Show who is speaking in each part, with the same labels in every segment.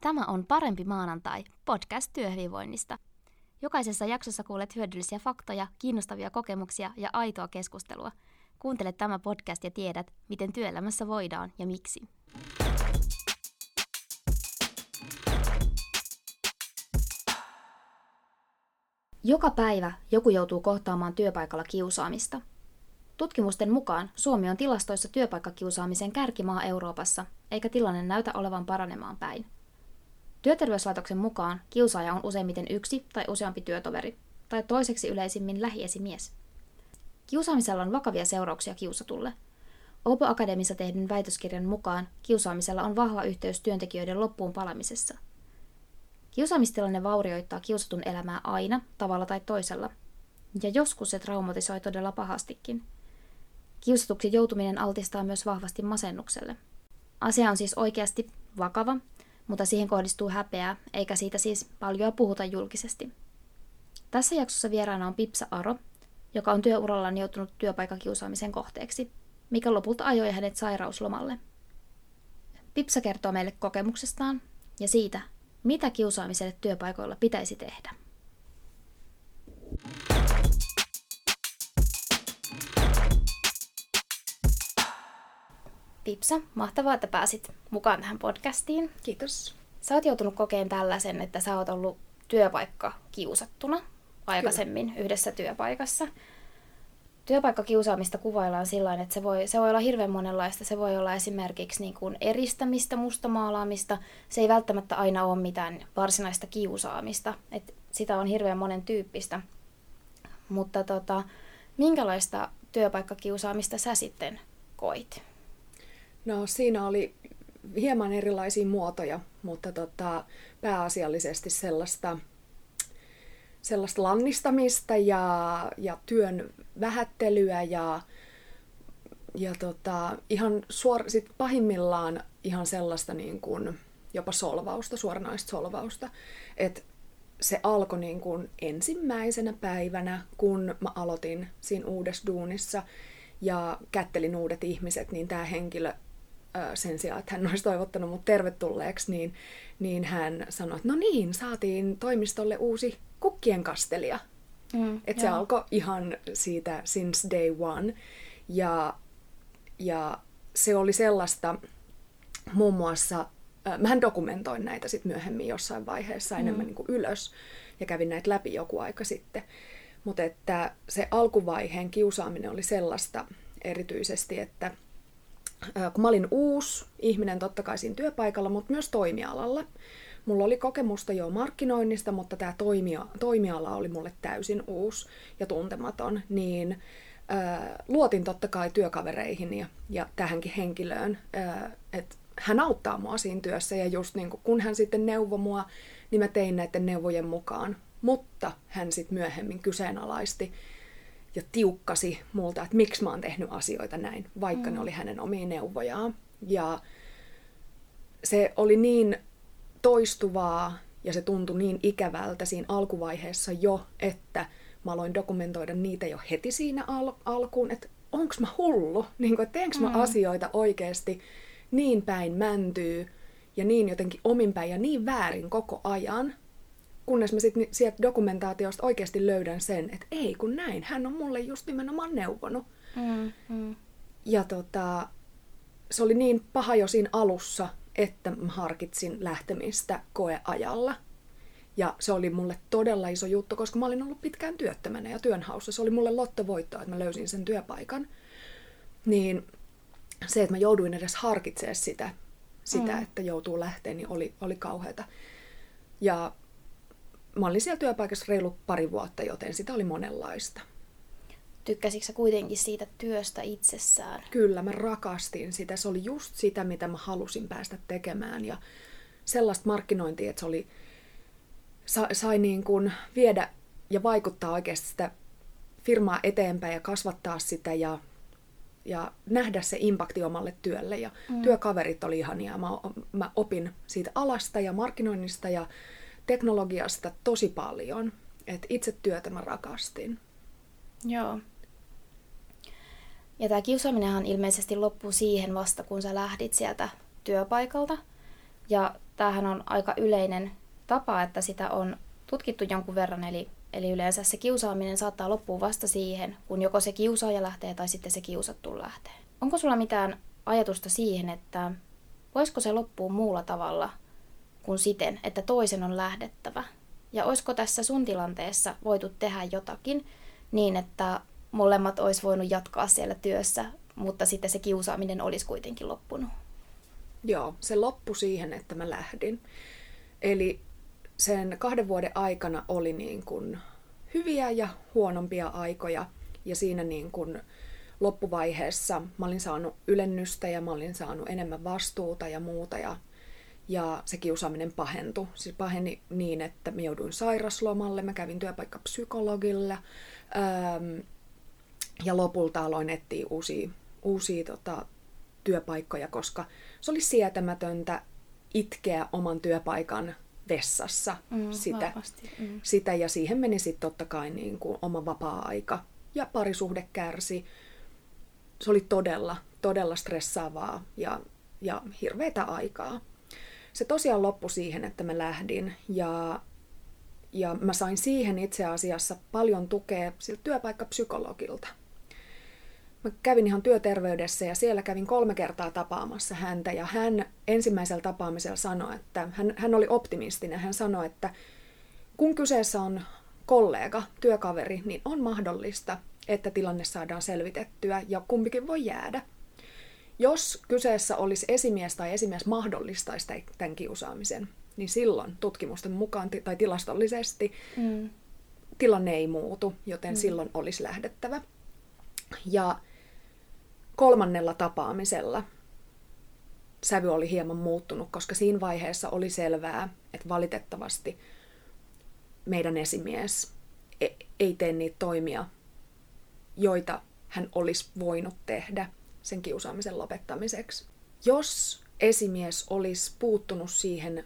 Speaker 1: Tämä on Parempi maanantai, podcast työhyvinvoinnista. Jokaisessa jaksossa kuulet hyödyllisiä faktoja, kiinnostavia kokemuksia ja aitoa keskustelua. Kuuntele tämä podcast ja tiedät, miten työelämässä voidaan ja miksi. Joka päivä joku joutuu kohtaamaan työpaikalla kiusaamista. Tutkimusten mukaan Suomi on tilastoissa työpaikkakiusaamisen kärkimaa Euroopassa, eikä tilanne näytä olevan paranemaan päin. Työterveyslaitoksen mukaan kiusaaja on useimmiten yksi tai useampi työtoveri, tai toiseksi yleisimmin lähiesimies. Kiusaamisella on vakavia seurauksia kiusatulle. Opo Akademissa tehdyn väitöskirjan mukaan kiusaamisella on vahva yhteys työntekijöiden loppuun palamisessa. Kiusaamistilanne vaurioittaa kiusatun elämää aina, tavalla tai toisella, ja joskus se traumatisoi todella pahastikin. Kiusatuksi joutuminen altistaa myös vahvasti masennukselle. Asia on siis oikeasti vakava, mutta siihen kohdistuu häpeää, eikä siitä siis paljon puhuta julkisesti. Tässä jaksossa vieraana on Pipsa Aro, joka on työurallaan joutunut työpaikakiusaamisen kohteeksi, mikä lopulta ajoi hänet sairauslomalle. Pipsa kertoo meille kokemuksestaan ja siitä, mitä kiusaamiselle työpaikoilla pitäisi tehdä. Pipsa, mahtavaa, että pääsit mukaan tähän podcastiin.
Speaker 2: Kiitos.
Speaker 1: Sä oot joutunut kokeen tällaisen, että sä oot ollut työpaikka kiusattuna aikaisemmin Kyllä. yhdessä työpaikassa. Työpaikkakiusaamista kuvaillaan sillä että se voi, se voi olla hirveän monenlaista. Se voi olla esimerkiksi niin kuin eristämistä, mustamaalaamista. Se ei välttämättä aina ole mitään varsinaista kiusaamista. Et sitä on hirveän monen tyyppistä. Mutta tota, minkälaista työpaikkakiusaamista sä sitten koit?
Speaker 2: No siinä oli hieman erilaisia muotoja, mutta tota, pääasiallisesti sellaista, sellaista lannistamista ja, ja työn vähättelyä ja, ja tota, ihan suor, sit pahimmillaan ihan sellaista niin kuin jopa solvausta, suoranaista solvausta. Et se alkoi niin kuin ensimmäisenä päivänä, kun mä aloitin siinä uudessa duunissa ja kättelin uudet ihmiset, niin tämä henkilö sen sijaan, että hän olisi toivottanut mut tervetulleeksi, niin, niin hän sanoi, että no niin, saatiin toimistolle uusi kukkien kastelija. Mm, että se alkoi ihan siitä since day one. Ja, ja se oli sellaista muun muassa, äh, mähän dokumentoin näitä sitten myöhemmin jossain vaiheessa mm. enemmän niin kuin ylös ja kävin näitä läpi joku aika sitten. Mutta että se alkuvaiheen kiusaaminen oli sellaista erityisesti, että kun mä olin uusi ihminen totta kai siinä työpaikalla, mutta myös toimialalla. Mulla oli kokemusta jo markkinoinnista, mutta tämä toimia, toimiala oli mulle täysin uusi ja tuntematon, niin äh, luotin totta kai työkavereihin ja, ja tähänkin henkilöön, että hän auttaa mua siinä työssä ja just niin kun hän sitten neuvoi mua, niin mä tein näiden neuvojen mukaan. Mutta hän sitten myöhemmin kyseenalaisti tiukkasi multa, että miksi mä oon tehnyt asioita näin, vaikka mm. ne oli hänen omia neuvojaan. Ja se oli niin toistuvaa ja se tuntui niin ikävältä siinä alkuvaiheessa jo, että mä aloin dokumentoida niitä jo heti siinä al- alkuun, että onko mä hullu, niin kuin, että teenkö mä mm. asioita oikeasti niin päin mäntyy ja niin jotenkin ominpäin ja niin väärin koko ajan, kunnes mä sitten sieltä dokumentaatiosta oikeasti löydän sen, että ei kun näin, hän on mulle just nimenomaan neuvonut. Mm, mm. Ja tota, se oli niin paha jo siinä alussa, että mä harkitsin lähtemistä koeajalla. Ja se oli mulle todella iso juttu, koska mä olin ollut pitkään työttömänä ja työnhaussa. Se oli mulle lottovoitto, että mä löysin sen työpaikan. Niin se, että mä jouduin edes harkitsemaan sitä, sitä mm. että joutuu lähteen, niin oli, oli kauheata. Ja mä olin siellä työpaikassa reilu pari vuotta, joten sitä oli monenlaista.
Speaker 1: Tykkäsitkö sä kuitenkin siitä työstä itsessään?
Speaker 2: Kyllä, mä rakastin sitä. Se oli just sitä, mitä mä halusin päästä tekemään. Ja sellaista markkinointia, että se oli, sai, sai niin kuin viedä ja vaikuttaa oikeasti sitä firmaa eteenpäin ja kasvattaa sitä ja, ja nähdä se impakti omalle työlle. Ja mm. työkaverit oli ihania. Mä, mä opin siitä alasta ja markkinoinnista ja teknologiasta tosi paljon. Et itse työtä mä rakastin.
Speaker 1: Joo. Ja tämä kiusaaminenhan ilmeisesti loppuu siihen vasta, kun sä lähdit sieltä työpaikalta. Ja tämähän on aika yleinen tapa, että sitä on tutkittu jonkun verran, eli, eli yleensä se kiusaaminen saattaa loppua vasta siihen, kun joko se kiusaaja lähtee tai sitten se kiusattu lähtee. Onko sulla mitään ajatusta siihen, että voisiko se loppua muulla tavalla kuin siten, että toisen on lähdettävä? Ja olisiko tässä sun tilanteessa voitu tehdä jotakin niin, että molemmat olisi voinut jatkaa siellä työssä, mutta sitten se kiusaaminen olisi kuitenkin loppunut?
Speaker 2: Joo, se loppui siihen, että mä lähdin. Eli sen kahden vuoden aikana oli niin kuin hyviä ja huonompia aikoja. Ja siinä niin kuin loppuvaiheessa mä olin saanut ylennystä ja mä olin saanut enemmän vastuuta ja muuta. Ja, ja se kiusaaminen pahentui. Se paheni niin, että mä jouduin sairaslomalle, mä kävin työpaikkapsykologille. Ähm, ja lopulta aloin etsiä uusia, uusia tota, työpaikkoja, koska se oli sietämätöntä itkeä oman työpaikan vessassa mm, sitä, mm. sitä. Ja siihen meni sitten totta kai niin kuin oma vapaa-aika. Ja parisuhde kärsi. Se oli todella, todella stressaavaa ja, ja hirveätä aikaa. Se tosiaan loppui siihen, että mä lähdin. Ja, ja mä sain siihen itse asiassa paljon tukea siltä työpaikkapsykologilta. Mä kävin ihan työterveydessä ja siellä kävin kolme kertaa tapaamassa häntä ja hän ensimmäisellä tapaamisella sanoi, että hän, hän oli optimistinen. Hän sanoi, että kun kyseessä on kollega, työkaveri, niin on mahdollista, että tilanne saadaan selvitettyä ja kumpikin voi jäädä. Jos kyseessä olisi esimies tai esimies mahdollistaisi tämän kiusaamisen, niin silloin tutkimusten mukaan tai tilastollisesti mm. tilanne ei muutu, joten mm. silloin olisi lähdettävä. Ja kolmannella tapaamisella sävy oli hieman muuttunut, koska siinä vaiheessa oli selvää, että valitettavasti meidän esimies e- ei tee niitä toimia, joita hän olisi voinut tehdä sen kiusaamisen lopettamiseksi. Jos esimies olisi puuttunut siihen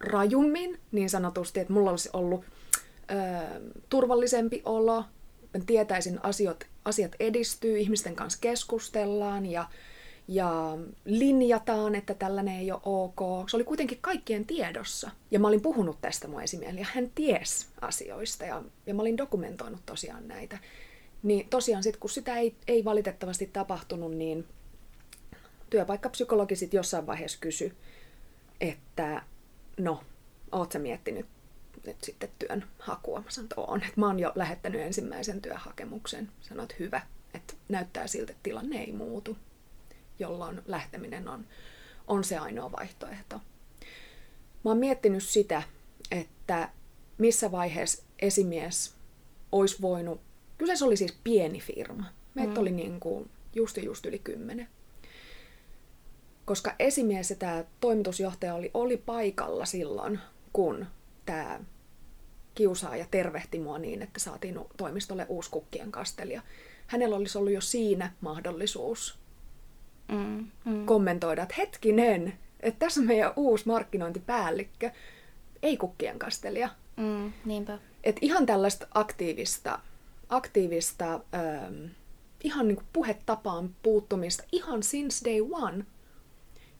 Speaker 2: rajummin, niin sanotusti, että mulla olisi ollut ö, turvallisempi olo, tietäisin asiat, asiat edistyy, ihmisten kanssa keskustellaan ja, ja linjataan, että tällainen ei ole ok. Se oli kuitenkin kaikkien tiedossa. Ja mä olin puhunut tästä mun esimiehelle ja hän ties asioista ja, ja mä olin dokumentoinut tosiaan näitä. Niin tosiaan sitten kun sitä ei, ei valitettavasti tapahtunut, niin työpaikkapsykologi sitten jossain vaiheessa kysyi, että no, oot sä miettinyt nyt sitten työn hakua. Mä sanoin, että on. Että mä oon jo lähettänyt ensimmäisen työhakemuksen. Sanoin, että hyvä, että näyttää siltä, että tilanne ei muutu, jolloin lähteminen on, on se ainoa vaihtoehto. Mä oon miettinyt sitä, että missä vaiheessa esimies olisi voinut, kyseessä oli siis pieni firma. Meitä mm. oli niin kuin just just yli kymmenen. Koska esimies ja tämä toimitusjohtaja oli, oli paikalla silloin, kun tämä kiusaaja tervehti mua niin, että saatiin toimistolle uusi kukkien kastelija. Hänellä olisi ollut jo siinä mahdollisuus mm, mm. kommentoida, että hetkinen, että tässä on meidän uusi markkinointipäällikkö, ei kukkien kastelija.
Speaker 1: Mm, niinpä.
Speaker 2: Et ihan tällaista aktiivista, aktiivista ähm, ihan niin kuin puhetapaan puuttumista ihan since day one.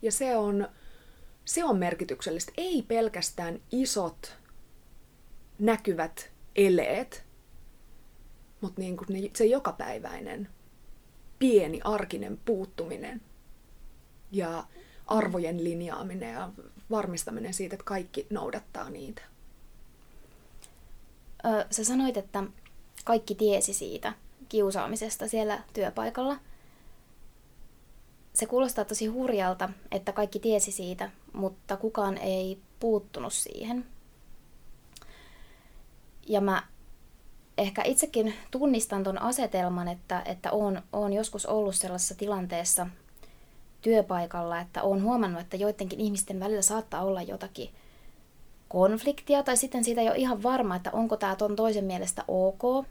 Speaker 2: Ja se on, se on merkityksellistä. Ei pelkästään isot näkyvät eleet, mutta niin kuin se jokapäiväinen, pieni arkinen puuttuminen ja arvojen linjaaminen ja varmistaminen siitä, että kaikki noudattaa niitä.
Speaker 1: Sä sanoit, että kaikki tiesi siitä kiusaamisesta siellä työpaikalla. Se kuulostaa tosi hurjalta, että kaikki tiesi siitä, mutta kukaan ei puuttunut siihen. Ja mä ehkä itsekin tunnistan ton asetelman, että, että oon, oon joskus ollut sellaisessa tilanteessa työpaikalla, että oon huomannut, että joidenkin ihmisten välillä saattaa olla jotakin konfliktia, tai sitten siitä ei ole ihan varma, että onko tämä ton toisen mielestä ok,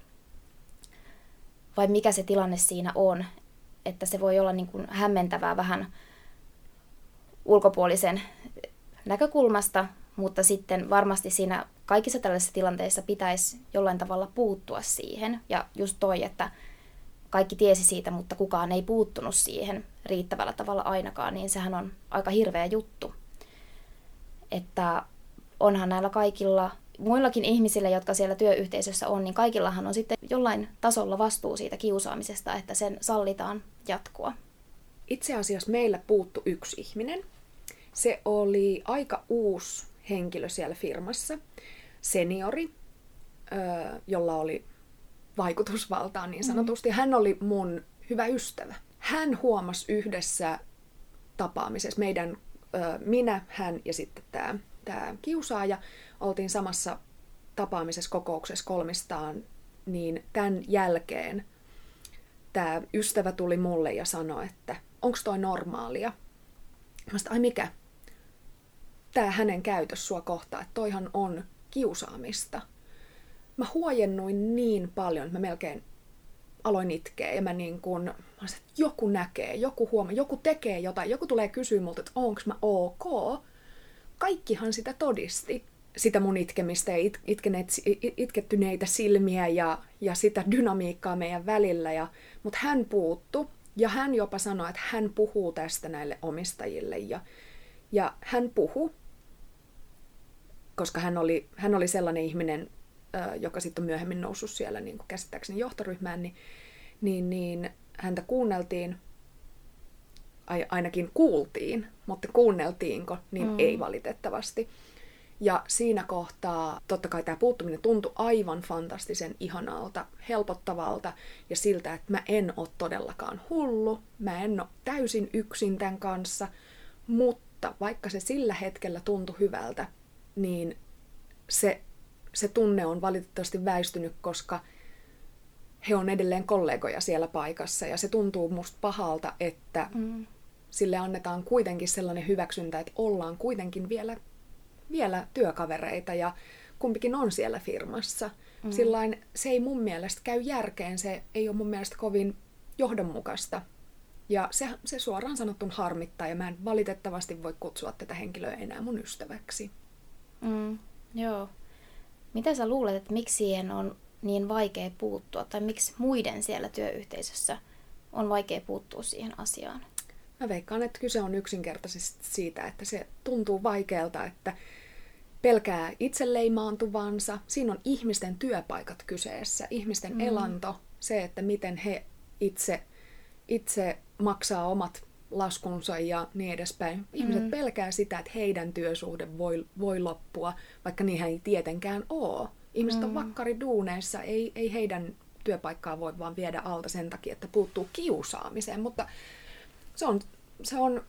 Speaker 1: vai mikä se tilanne siinä on. Että se voi olla niin kuin hämmentävää vähän ulkopuolisen näkökulmasta, mutta sitten varmasti siinä kaikissa tällaisissa tilanteissa pitäisi jollain tavalla puuttua siihen. Ja just toi, että kaikki tiesi siitä, mutta kukaan ei puuttunut siihen riittävällä tavalla ainakaan, niin sehän on aika hirveä juttu. että onhan näillä kaikilla muillakin ihmisillä, jotka siellä työyhteisössä on, niin kaikillahan on sitten jollain tasolla vastuu siitä kiusaamisesta, että sen sallitaan jatkua.
Speaker 2: Itse asiassa meillä puuttu yksi ihminen. Se oli aika uusi henkilö siellä firmassa, seniori, jolla oli vaikutusvaltaa niin sanotusti. Mm. Hän oli mun hyvä ystävä. Hän huomasi yhdessä tapaamisessa, meidän, minä, hän ja sitten tämä tämä kiusaaja, oltiin samassa tapaamisessa kokouksessa kolmistaan, niin tämän jälkeen tämä ystävä tuli mulle ja sanoi, että onko toi normaalia? Mä sanoin, ai mikä? Tämä hänen käytös sua kohtaan, että toihan on kiusaamista. Mä huojennuin niin paljon, että mä melkein aloin itkeä ja mä niin kun, että joku näkee, joku huomaa, joku tekee jotain, joku tulee kysyä multa, että onko mä ok kaikkihan sitä todisti. Sitä mun itkemistä ja it, itkeneet, itkettyneitä silmiä ja, ja sitä dynamiikkaa meidän välillä. Ja, mutta hän puuttu ja hän jopa sanoi, että hän puhuu tästä näille omistajille. Ja, ja hän puhu, koska hän oli, hän oli sellainen ihminen, joka sitten on myöhemmin noussut siellä niin kuin käsittääkseni johtoryhmään, niin, niin, niin häntä kuunneltiin ainakin kuultiin, mutta kuunneltiinko, niin mm. ei valitettavasti. Ja siinä kohtaa totta kai tämä puuttuminen tuntui aivan fantastisen ihanalta, helpottavalta ja siltä, että mä en ole todellakaan hullu, mä en ole täysin yksin tämän kanssa, mutta vaikka se sillä hetkellä tuntui hyvältä, niin se, se tunne on valitettavasti väistynyt, koska he on edelleen kollegoja siellä paikassa ja se tuntuu musta pahalta, että mm sille annetaan kuitenkin sellainen hyväksyntä, että ollaan kuitenkin vielä, vielä työkavereita ja kumpikin on siellä firmassa. Mm. Sillain se ei mun mielestä käy järkeen, se ei ole mun mielestä kovin johdonmukaista. Ja se, se suoraan sanottun harmittaa ja mä en valitettavasti voi kutsua tätä henkilöä enää mun ystäväksi.
Speaker 1: Mm, joo. Mitä sä luulet, että miksi siihen on niin vaikea puuttua, tai miksi muiden siellä työyhteisössä on vaikea puuttua siihen asiaan?
Speaker 2: Mä veikkaan, että kyse on yksinkertaisesti siitä, että se tuntuu vaikealta, että pelkää itseleimaantuvansa. Siinä on ihmisten työpaikat kyseessä, ihmisten mm. elanto, se, että miten he itse, itse maksaa omat laskunsa ja niin edespäin. Ihmiset mm. pelkää sitä, että heidän työsuhde voi, voi loppua, vaikka niinhän ei tietenkään ole. Ihmiset mm. on vakkariduuneissa, ei, ei heidän työpaikkaa voi vaan viedä alta sen takia, että puuttuu kiusaamiseen, mutta se on, se on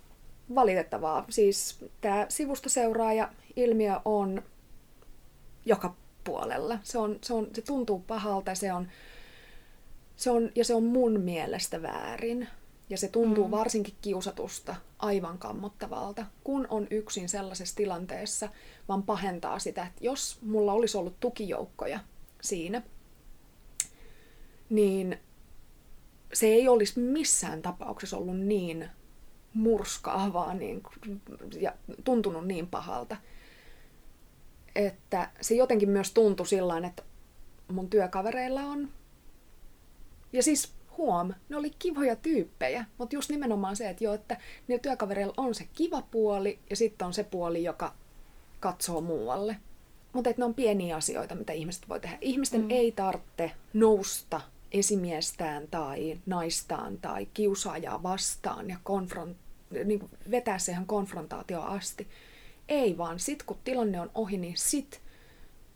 Speaker 2: valitettavaa. Siis tämä sivustoseuraaja ilmiö on joka puolella. Se, on, se, on, se tuntuu pahalta se on, se on, ja se on mun mielestä väärin. Ja se tuntuu mm. varsinkin kiusatusta aivan kammottavalta, kun on yksin sellaisessa tilanteessa, vaan pahentaa sitä, että jos mulla olisi ollut tukijoukkoja siinä, niin se ei olisi missään tapauksessa ollut niin murskaavaa niin, ja tuntunut niin pahalta. Että se jotenkin myös tuntui sillä että mun työkavereilla on... Ja siis huom, ne oli kivoja tyyppejä, mutta just nimenomaan se, että jo, että niillä työkavereilla on se kiva puoli ja sitten on se puoli, joka katsoo muualle. Mutta että ne on pieniä asioita, mitä ihmiset voi tehdä. Ihmisten mm. ei tarvitse nousta esimiestään tai naistaan tai kiusaajaa vastaan ja konfront, niin kuin vetää siihen konfrontaatioon asti. Ei vaan sit kun tilanne on ohi, niin sit,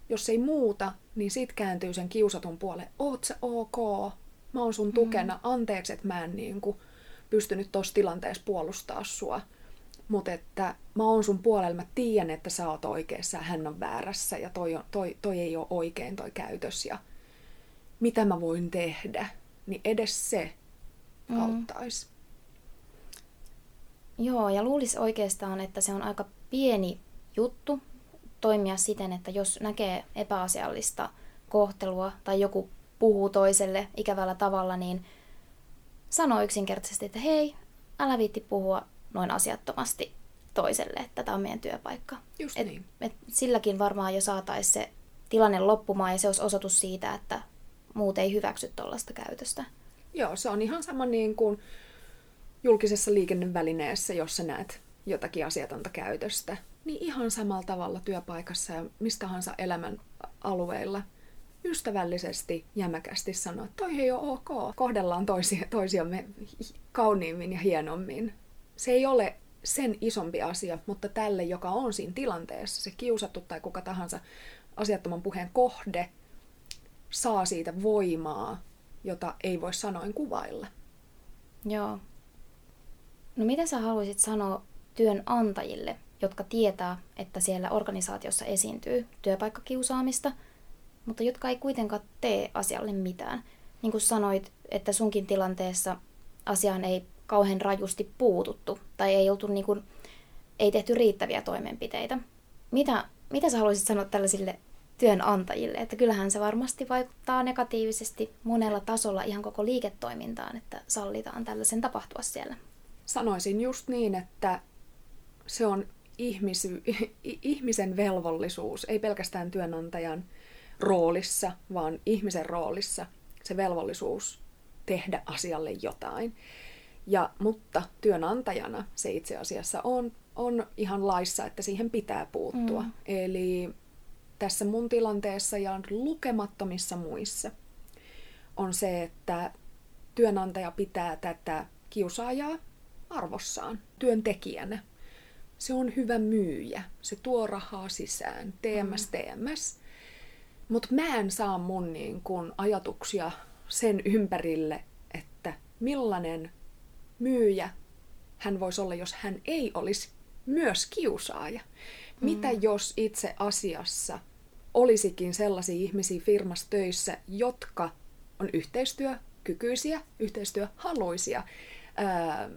Speaker 2: jos ei muuta, niin sit kääntyy sen kiusatun puoleen. Oot sä ok? Mä oon sun tukena. Mm. Anteeksi, että mä en niin kuin, pystynyt tuossa tilanteessa puolustaa sua. Mutta että mä oon sun puolella, mä tiedän, että sä oot oikeassa ja hän on väärässä ja toi, on, toi, toi ei ole oikein toi käytös. Ja, mitä mä voin tehdä, niin edes se mm. auttaisi.
Speaker 1: Joo, ja luulisi oikeastaan, että se on aika pieni juttu toimia siten, että jos näkee epäasiallista kohtelua tai joku puhuu toiselle ikävällä tavalla, niin sanoo yksinkertaisesti, että hei, älä viitti puhua noin asiattomasti toiselle, että tämä on meidän työpaikka.
Speaker 2: Just et, niin.
Speaker 1: Et silläkin varmaan jo saataisiin se tilanne loppumaan ja se olisi osoitus siitä, että muut ei hyväksy tuollaista käytöstä.
Speaker 2: Joo, se on ihan sama niin kuin julkisessa liikennevälineessä, jos sä näet jotakin asiatonta käytöstä, niin ihan samalla tavalla työpaikassa ja mistä tahansa elämän alueilla ystävällisesti, jämäkästi sanoa, että toi ei ole ok. Kohdellaan toisia, toisiamme kauniimmin ja hienommin. Se ei ole sen isompi asia, mutta tälle, joka on siinä tilanteessa, se kiusattu tai kuka tahansa asiattoman puheen kohde, saa siitä voimaa, jota ei voi sanoin kuvailla.
Speaker 1: Joo. No mitä sä haluaisit sanoa työnantajille, jotka tietää, että siellä organisaatiossa esiintyy työpaikkakiusaamista, mutta jotka ei kuitenkaan tee asialle mitään? Niin kuin sanoit, että sunkin tilanteessa asiaan ei kauhean rajusti puututtu tai ei, oltu niin kuin, ei tehty riittäviä toimenpiteitä. Mitä, mitä sä haluaisit sanoa tällaisille työnantajille? Että kyllähän se varmasti vaikuttaa negatiivisesti monella tasolla ihan koko liiketoimintaan, että sallitaan tällaisen tapahtua siellä.
Speaker 2: Sanoisin just niin, että se on ihmisy, ihmisen velvollisuus, ei pelkästään työnantajan roolissa, vaan ihmisen roolissa se velvollisuus tehdä asialle jotain. Ja, mutta työnantajana se itse asiassa on, on ihan laissa, että siihen pitää puuttua. Mm. Eli tässä mun tilanteessa ja lukemattomissa muissa on se, että työnantaja pitää tätä kiusaajaa arvossaan työntekijänä. Se on hyvä myyjä, se tuo rahaa sisään, TMS, TMS. Mutta mä en saa mun niin kun, ajatuksia sen ympärille, että millainen myyjä hän voisi olla, jos hän ei olisi myös kiusaaja. Mm. Mitä jos itse asiassa olisikin sellaisia ihmisiä firmassa töissä, jotka on yhteistyökykyisiä, yhteistyöhaluisia, ää,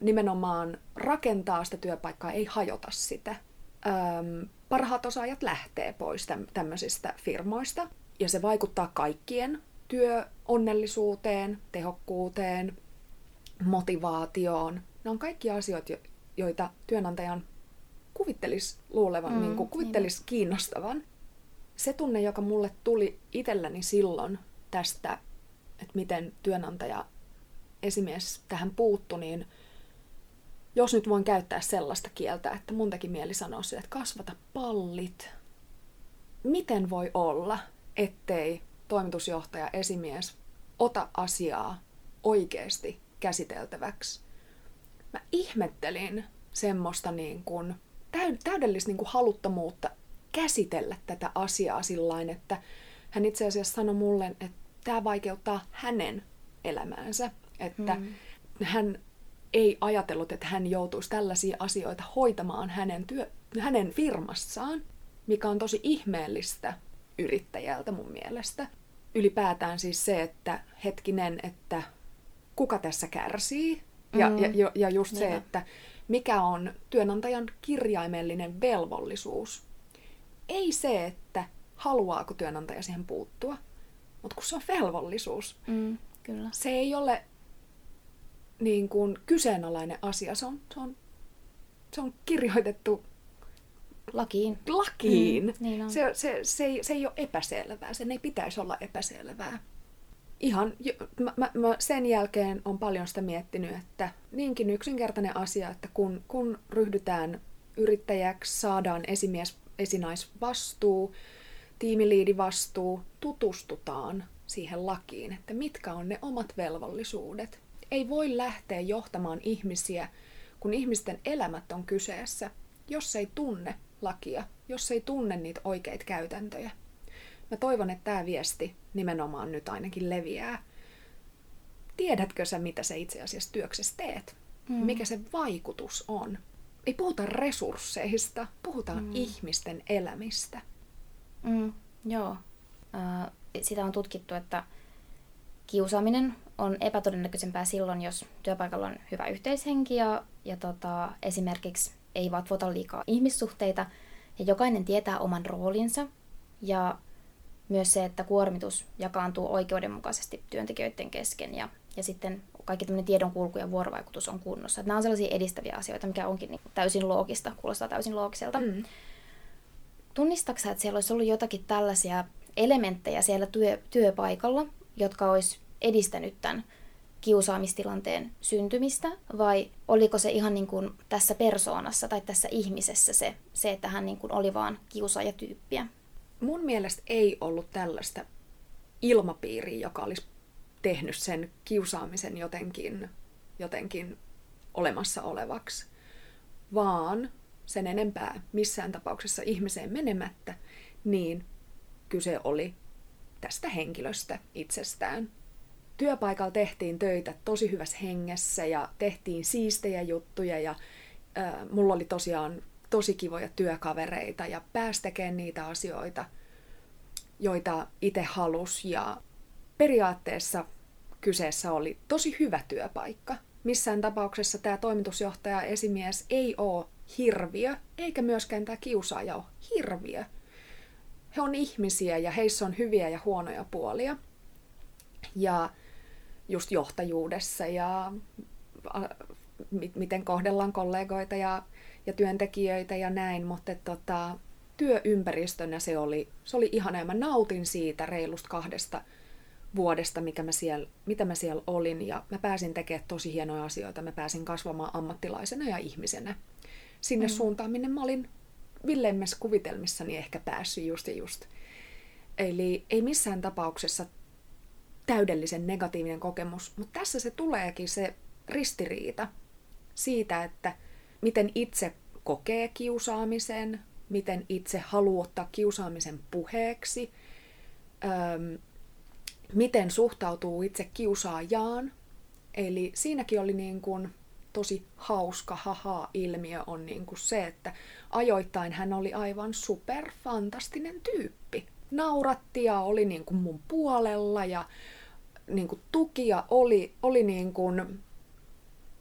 Speaker 2: nimenomaan rakentaa sitä työpaikkaa, ei hajota sitä. Ää, parhaat osaajat lähtee pois tämmöisistä firmoista, ja se vaikuttaa kaikkien työonnellisuuteen, tehokkuuteen, motivaatioon. Ne on kaikki asioita, joita työnantajan kuvittelis luulevan, mm, niin kuin kuvittelis niin. kiinnostavan. Se tunne, joka mulle tuli itselläni silloin tästä, että miten työnantaja esimies tähän puuttu, niin jos nyt voin käyttää sellaista kieltä, että mun teki mieli sanoa sille, että kasvata pallit. Miten voi olla, ettei toimitusjohtaja, esimies ota asiaa oikeasti käsiteltäväksi. Mä ihmettelin semmoista niin kuin, täydellistä niin kuin haluttomuutta käsitellä tätä asiaa sillä että hän itse asiassa sanoi mulle, että tämä vaikeuttaa hänen elämäänsä. Että mm. hän ei ajatellut, että hän joutuisi tällaisia asioita hoitamaan hänen, työ, hänen firmassaan, mikä on tosi ihmeellistä yrittäjältä mun mielestä. Ylipäätään siis se, että hetkinen, että kuka tässä kärsii. Ja, mm. ja, ja just se, että mikä on työnantajan kirjaimellinen velvollisuus. Ei se, että haluaako työnantaja siihen puuttua, mutta kun se on velvollisuus.
Speaker 1: Mm, kyllä.
Speaker 2: Se ei ole niin kuin kyseenalainen asia, se on, se on, se on kirjoitettu
Speaker 1: lakiin.
Speaker 2: Lakiin. Mm, niin on. Se, se, se, ei, se ei ole epäselvää, sen ei pitäisi olla epäselvää ihan, mä, mä, mä sen jälkeen on paljon sitä miettinyt, että niinkin yksinkertainen asia, että kun, kun ryhdytään yrittäjäksi, saadaan esimies, esinaisvastuu, tiimiliidivastuu, tutustutaan siihen lakiin, että mitkä on ne omat velvollisuudet. Ei voi lähteä johtamaan ihmisiä, kun ihmisten elämät on kyseessä, jos ei tunne lakia, jos ei tunne niitä oikeita käytäntöjä mä toivon, että tämä viesti nimenomaan nyt ainakin leviää. Tiedätkö sä, mitä sä itse asiassa työksessä teet? Mm. Mikä se vaikutus on? Ei puhuta resursseista, puhutaan mm. ihmisten elämistä.
Speaker 1: Mm, joo. Äh, sitä on tutkittu, että kiusaaminen on epätodennäköisempää silloin, jos työpaikalla on hyvä yhteishenki ja, ja tota, esimerkiksi ei vatvota liikaa ihmissuhteita ja jokainen tietää oman roolinsa ja myös se, että kuormitus jakaantuu oikeudenmukaisesti työntekijöiden kesken ja, ja sitten kaikki tämmöinen tiedon kulku ja vuorovaikutus on kunnossa. Että nämä on sellaisia edistäviä asioita, mikä onkin niin täysin loogista, kuulostaa täysin loogiselta. Mm. Tunnistatko että siellä olisi ollut jotakin tällaisia elementtejä siellä työ, työpaikalla, jotka olisi edistänyt tämän kiusaamistilanteen syntymistä vai oliko se ihan niin kuin tässä persoonassa tai tässä ihmisessä se, se että hän niin kuin oli vaan kiusaajatyyppiä?
Speaker 2: Mun mielestä ei ollut tällaista ilmapiiriä, joka olisi tehnyt sen kiusaamisen jotenkin, jotenkin olemassa olevaksi, vaan sen enempää missään tapauksessa ihmiseen menemättä, niin kyse oli tästä henkilöstä itsestään. Työpaikalla tehtiin töitä tosi hyvässä hengessä ja tehtiin siistejä juttuja ja äh, mulla oli tosiaan tosi kivoja työkavereita ja pääsi tekemään niitä asioita, joita itse halus ja periaatteessa kyseessä oli tosi hyvä työpaikka. Missään tapauksessa tämä toimitusjohtaja esimies ei ole hirviö, eikä myöskään tämä kiusaaja ole hirviö. He on ihmisiä ja heissä on hyviä ja huonoja puolia. Ja just johtajuudessa ja miten kohdellaan kollegoita ja, ja työntekijöitä ja näin, mutta tota, työympäristönä se oli, se oli ihana ja mä nautin siitä reilusta kahdesta vuodesta, mikä mä siellä, mitä mä siellä olin ja mä pääsin tekemään tosi hienoja asioita, mä pääsin kasvamaan ammattilaisena ja ihmisenä sinne mm. suuntaan, minne mä olin villeimmässä kuvitelmissani ehkä päässyt just ja just. Eli ei missään tapauksessa täydellisen negatiivinen kokemus, mutta tässä se tuleekin se ristiriita siitä, että miten itse kokee kiusaamisen, miten itse haluaa ottaa kiusaamisen puheeksi, miten suhtautuu itse kiusaajaan. Eli siinäkin oli niin kuin tosi hauska haha-ilmiö on niin kuin se, että ajoittain hän oli aivan superfantastinen tyyppi. Nauratti ja oli niin kuin mun puolella ja niin kuin tukia oli, oli niin kuin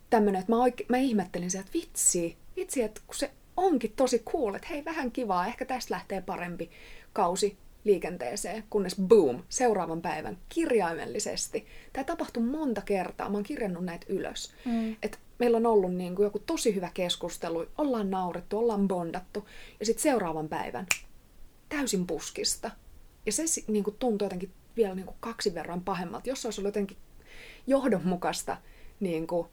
Speaker 2: tämmöinen, että mä, oike- mä ihmettelin sieltä, että vitsi, vitsi, että kun se onkin tosi cool, että hei vähän kivaa, ehkä tästä lähtee parempi kausi liikenteeseen, kunnes boom, seuraavan päivän kirjaimellisesti. Tämä tapahtui monta kertaa, mä oon kirjannut näitä ylös. Mm. Et meillä on ollut niin kuin joku tosi hyvä keskustelu, ollaan naurettu, ollaan bondattu, ja sitten seuraavan päivän täysin puskista. Ja se niin kuin tuntui jotenkin vielä niin kuin kaksi verran pahemmalta. Jos se olisi ollut jotenkin johdonmukaista niin kuin,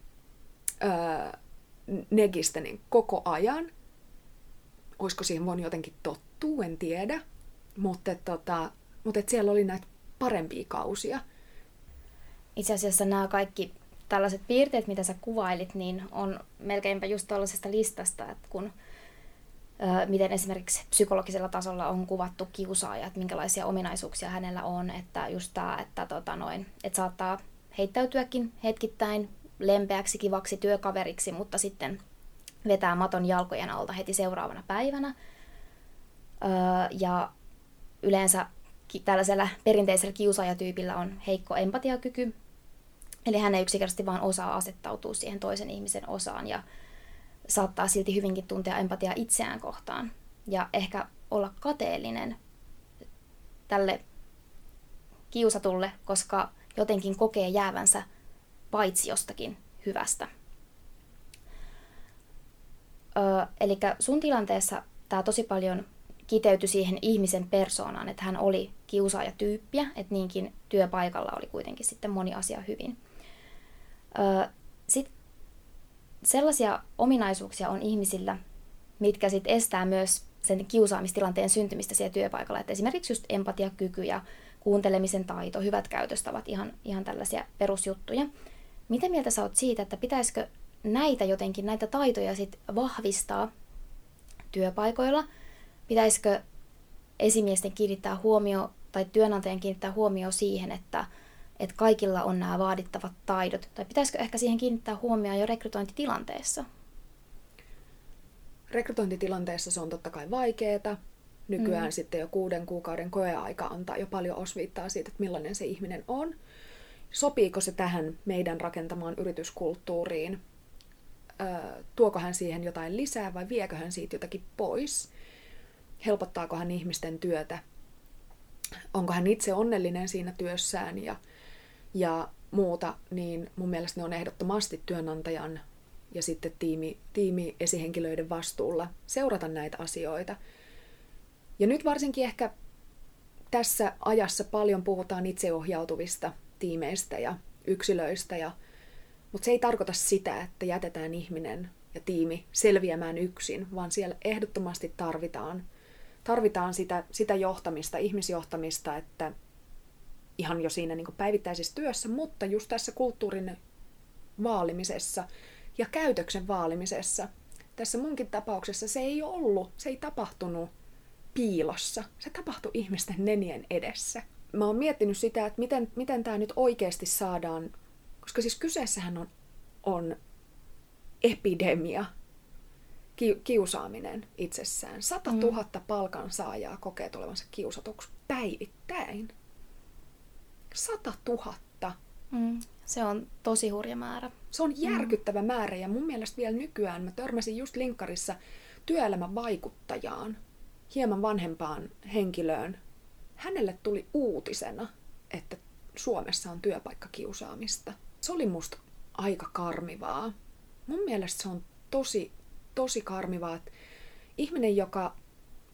Speaker 2: öö, negistä niin koko ajan, olisiko siihen voinut jotenkin tottua, en tiedä. Mutta, tota, mutta et siellä oli näitä parempia kausia.
Speaker 1: Itse asiassa nämä kaikki tällaiset piirteet, mitä sä kuvailit, niin on melkeinpä just tuollaisesta listasta, että kun miten esimerkiksi psykologisella tasolla on kuvattu kiusaaja, että minkälaisia ominaisuuksia hänellä on, että just tämä, että, tota noin, että saattaa heittäytyäkin hetkittäin lempeäksi, kivaksi työkaveriksi, mutta sitten vetää maton jalkojen alta heti seuraavana päivänä. ja yleensä tällaisella perinteisellä kiusaajatyypillä on heikko empatiakyky, eli hän ei yksinkertaisesti vaan osaa asettautua siihen toisen ihmisen osaan ja saattaa silti hyvinkin tuntea empatiaa itseään kohtaan ja ehkä olla kateellinen tälle kiusatulle, koska jotenkin kokee jäävänsä paitsi jostakin hyvästä. Eli sun tilanteessa tämä tosi paljon kiteytyi siihen ihmisen persoonaan, että hän oli kiusaajatyyppiä, että niinkin työpaikalla oli kuitenkin sitten moni asia hyvin. Sitten sellaisia ominaisuuksia on ihmisillä, mitkä sitten estää myös sen kiusaamistilanteen syntymistä siellä työpaikalla. Että esimerkiksi just empatiakyky ja kuuntelemisen taito, hyvät käytöstavat, ihan, ihan tällaisia perusjuttuja. Mitä mieltä sä oot siitä, että pitäisikö näitä jotenkin, näitä taitoja sit vahvistaa työpaikoilla? Pitäisikö esimiesten kiinnittää huomio tai työnantajan kiinnittää huomio siihen, että että kaikilla on nämä vaadittavat taidot? Tai pitäisikö ehkä siihen kiinnittää huomioon jo rekrytointitilanteessa?
Speaker 2: Rekrytointitilanteessa se on totta kai vaikeaa. Nykyään mm. sitten jo kuuden kuukauden koeaika antaa jo paljon osviittaa siitä, että millainen se ihminen on. Sopiiko se tähän meidän rakentamaan yrityskulttuuriin? Tuoko hän siihen jotain lisää vai viekö hän siitä jotakin pois? Helpottaako hän ihmisten työtä? Onko hän itse onnellinen siinä työssään ja ja muuta, niin mun mielestä ne on ehdottomasti työnantajan ja sitten tiimi, tiimi esihenkilöiden vastuulla seurata näitä asioita. Ja nyt varsinkin ehkä tässä ajassa paljon puhutaan itseohjautuvista tiimeistä ja yksilöistä. Ja, mutta se ei tarkoita sitä, että jätetään ihminen ja tiimi selviämään yksin, vaan siellä ehdottomasti tarvitaan, tarvitaan sitä, sitä johtamista, ihmisjohtamista, että ihan jo siinä niin päivittäisessä työssä, mutta just tässä kulttuurin vaalimisessa ja käytöksen vaalimisessa. Tässä munkin tapauksessa se ei ollut, se ei tapahtunut piilossa. Se tapahtui ihmisten nenien edessä. Mä oon miettinyt sitä, että miten, miten tämä nyt oikeasti saadaan, koska siis kyseessähän on, on epidemia, ki, kiusaaminen itsessään. Sata mm. tuhatta palkansaajaa kokee tulevansa kiusatuksi päivittäin. Sata tuhatta.
Speaker 1: Mm. Se on tosi hurja määrä.
Speaker 2: Se on järkyttävä mm. määrä ja mun mielestä vielä nykyään mä törmäsin just linkkarissa työelämän vaikuttajaan, hieman vanhempaan henkilöön. Hänelle tuli uutisena, että Suomessa on työpaikkakiusaamista. Se oli musta aika karmivaa. Mun mielestä se on tosi, tosi karmivaa, että ihminen, joka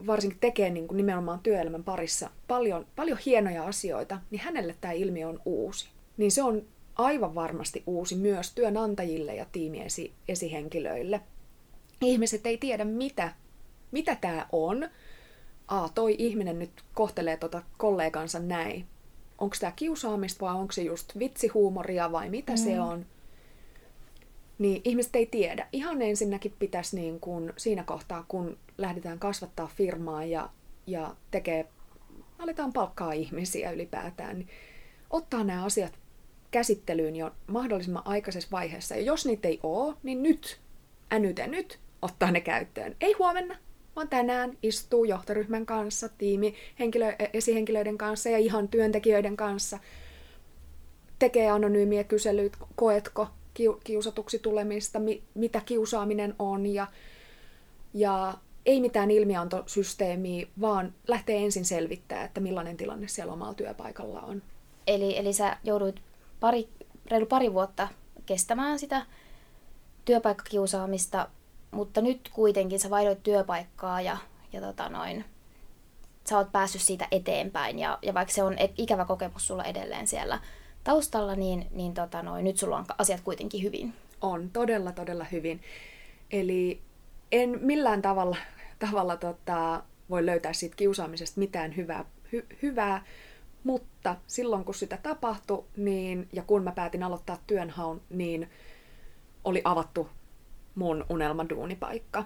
Speaker 2: varsinkin tekee niin kuin nimenomaan työelämän parissa paljon, paljon hienoja asioita, niin hänelle tämä ilmiö on uusi. Niin se on aivan varmasti uusi myös työnantajille ja tiimiesi esihenkilöille. Ihmiset ei tiedä, mitä, mitä tämä on. A, toi ihminen nyt kohtelee tota kollegansa näin. Onko tämä kiusaamista vai onko se just vitsihuumoria vai mitä mm. se on? Niin ihmiset ei tiedä. Ihan ensinnäkin pitäisi niin kun, siinä kohtaa, kun lähdetään kasvattaa firmaa ja, ja tekee, aletaan palkkaa ihmisiä ylipäätään, niin ottaa nämä asiat käsittelyyn jo mahdollisimman aikaisessa vaiheessa. Ja jos niitä ei ole, niin nyt, änytä nyt, ottaa ne käyttöön. Ei huomenna, vaan tänään istuu johtoryhmän kanssa, tiimi, henkilö, esihenkilöiden kanssa ja ihan työntekijöiden kanssa. Tekee anonyymiä kyselyitä, koetko kiusatuksi tulemista, mitä kiusaaminen on ja, ja ei mitään ilmiantosysteemiä, vaan lähtee ensin selvittää, että millainen tilanne siellä omalla työpaikalla on.
Speaker 1: Eli, eli sä jouduit pari, reilu pari vuotta kestämään sitä työpaikkakiusaamista, mutta nyt kuitenkin sä vaihdoit työpaikkaa ja, ja tota noin, sä oot päässyt siitä eteenpäin ja, ja vaikka se on ikävä kokemus sulla edelleen siellä taustalla, niin, niin tota noin, nyt sulla on asiat kuitenkin hyvin.
Speaker 2: On, todella, todella hyvin. Eli en millään tavalla, tavalla tota, voi löytää siitä kiusaamisesta mitään hyvää, hy, hyvää mutta silloin kun sitä tapahtui, niin, ja kun mä päätin aloittaa työnhaun, niin oli avattu mun unelmaduunipaikka.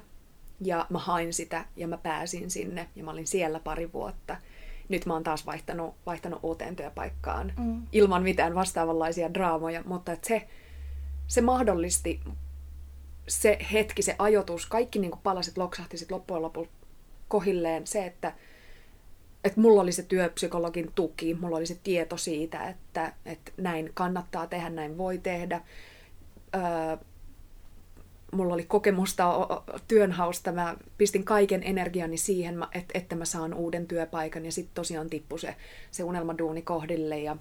Speaker 2: Ja mä hain sitä ja mä pääsin sinne ja mä olin siellä pari vuotta. Nyt mä oon taas vaihtanut, vaihtanut uuteen työpaikkaan mm. ilman mitään vastaavanlaisia draamoja, mutta et se, se mahdollisti se hetki, se ajoitus, kaikki niin palasit loksahti sit loppujen lopuksi kohilleen. Se, että että mulla oli se työpsykologin tuki, mulla oli se tieto siitä, että, että näin kannattaa tehdä, näin voi tehdä. Öö, mulla oli kokemusta työnhausta, mä pistin kaiken energiani siihen, että, mä saan uuden työpaikan ja sitten tosiaan tippui se, se unelmaduuni kohdille ja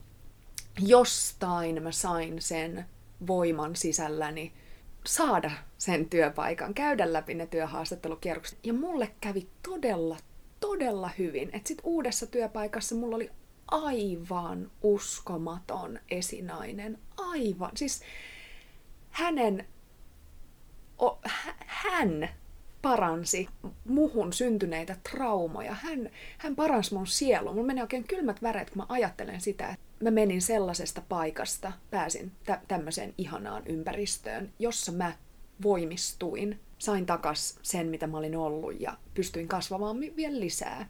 Speaker 2: jostain mä sain sen voiman sisälläni saada sen työpaikan, käydä läpi ne työhaastattelukierrokset. Ja mulle kävi todella, todella hyvin. Että sit uudessa työpaikassa mulla oli aivan uskomaton esinainen. Aivan. Siis hänen, hän paransi muhun syntyneitä traumoja. Hän, hän paransi mun sielu. Mulla menee oikein kylmät väreet, kun mä ajattelen sitä, että mä menin sellaisesta paikasta, pääsin tä- tämmöiseen ihanaan ympäristöön, jossa mä voimistuin sain takas sen, mitä mä olin ollut ja pystyin kasvamaan vielä lisää.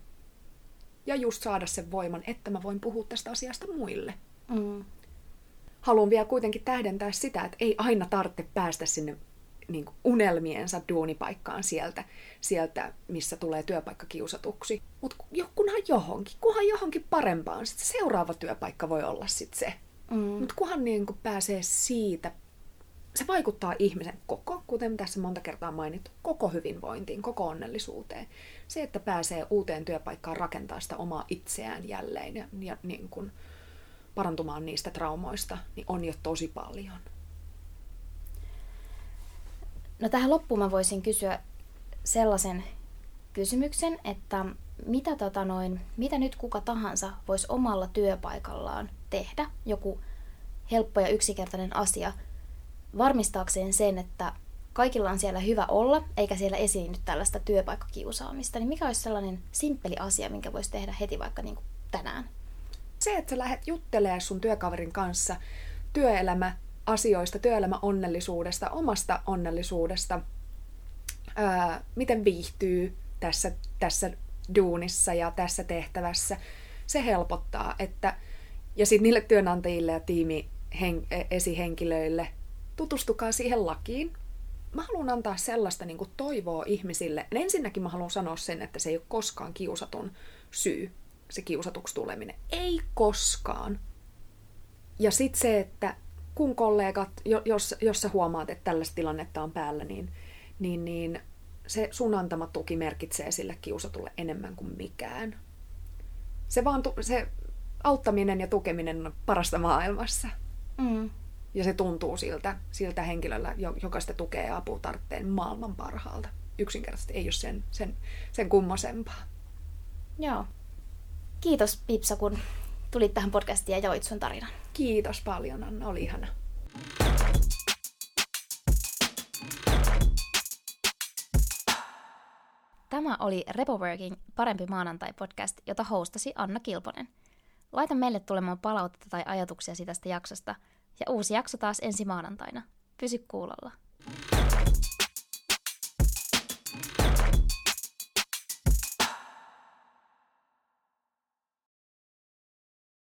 Speaker 2: Ja just saada sen voiman, että mä voin puhua tästä asiasta muille. Mm. Haluan vielä kuitenkin tähdentää sitä, että ei aina tarvitse päästä sinne niin kuin unelmiensa duunipaikkaan sieltä, sieltä, missä tulee työpaikka kiusatuksi. Mutta kunhan johonkin, kunhan johonkin parempaan. Sitten seuraava työpaikka voi olla sitten se. Mm. Mutta kunhan niin kuin pääsee siitä se vaikuttaa ihmisen koko, kuten tässä monta kertaa mainittu, koko hyvinvointiin, koko onnellisuuteen. Se, että pääsee uuteen työpaikkaan rakentaa sitä omaa itseään jälleen ja, ja niin kuin parantumaan niistä traumoista, niin on jo tosi paljon.
Speaker 1: No tähän loppuun mä voisin kysyä sellaisen kysymyksen, että mitä, tota noin, mitä nyt kuka tahansa voisi omalla työpaikallaan tehdä, joku helppo ja yksinkertainen asia varmistaakseen sen, että kaikilla on siellä hyvä olla, eikä siellä esiinny tällaista työpaikkakiusaamista, niin mikä olisi sellainen simppeli asia, minkä voisi tehdä heti vaikka niin kuin tänään?
Speaker 2: Se, että sä lähdet juttelemaan sun työkaverin kanssa työelämä asioista, työelämä onnellisuudesta, omasta onnellisuudesta, ää, miten viihtyy tässä, tässä duunissa ja tässä tehtävässä, se helpottaa, että ja sitten niille työnantajille ja tiimi hen, esihenkilöille, tutustukaa siihen lakiin. Mä haluan antaa sellaista niin kuin toivoa ihmisille. Ensinnäkin mä haluan sanoa sen, että se ei ole koskaan kiusatun syy, se kiusatuksi tuleminen. Ei koskaan. Ja sitten se, että kun kollegat, jos, jos sä huomaat, että tällaista tilannetta on päällä, niin, niin, niin se sun antama tuki merkitsee sille kiusatulle enemmän kuin mikään. Se, vaan, se auttaminen ja tukeminen on parasta maailmassa. Mm. Ja se tuntuu siltä, siltä henkilöllä, joka sitä tukee ja apua tarvitsee maailman parhaalta. Yksinkertaisesti ei ole sen, sen, sen kummosempaa.
Speaker 1: Joo. Kiitos Pipsa, kun tulit tähän podcastiin ja jaoit sun tarinan.
Speaker 2: Kiitos paljon, Anna. Oli ihana.
Speaker 1: Tämä oli Repoworking Parempi maanantai-podcast, jota hostasi Anna Kilponen. Laita meille tulemaan palautetta tai ajatuksia tästä jaksosta, ja uusi jakso taas ensi maanantaina. Pysy kuulolla.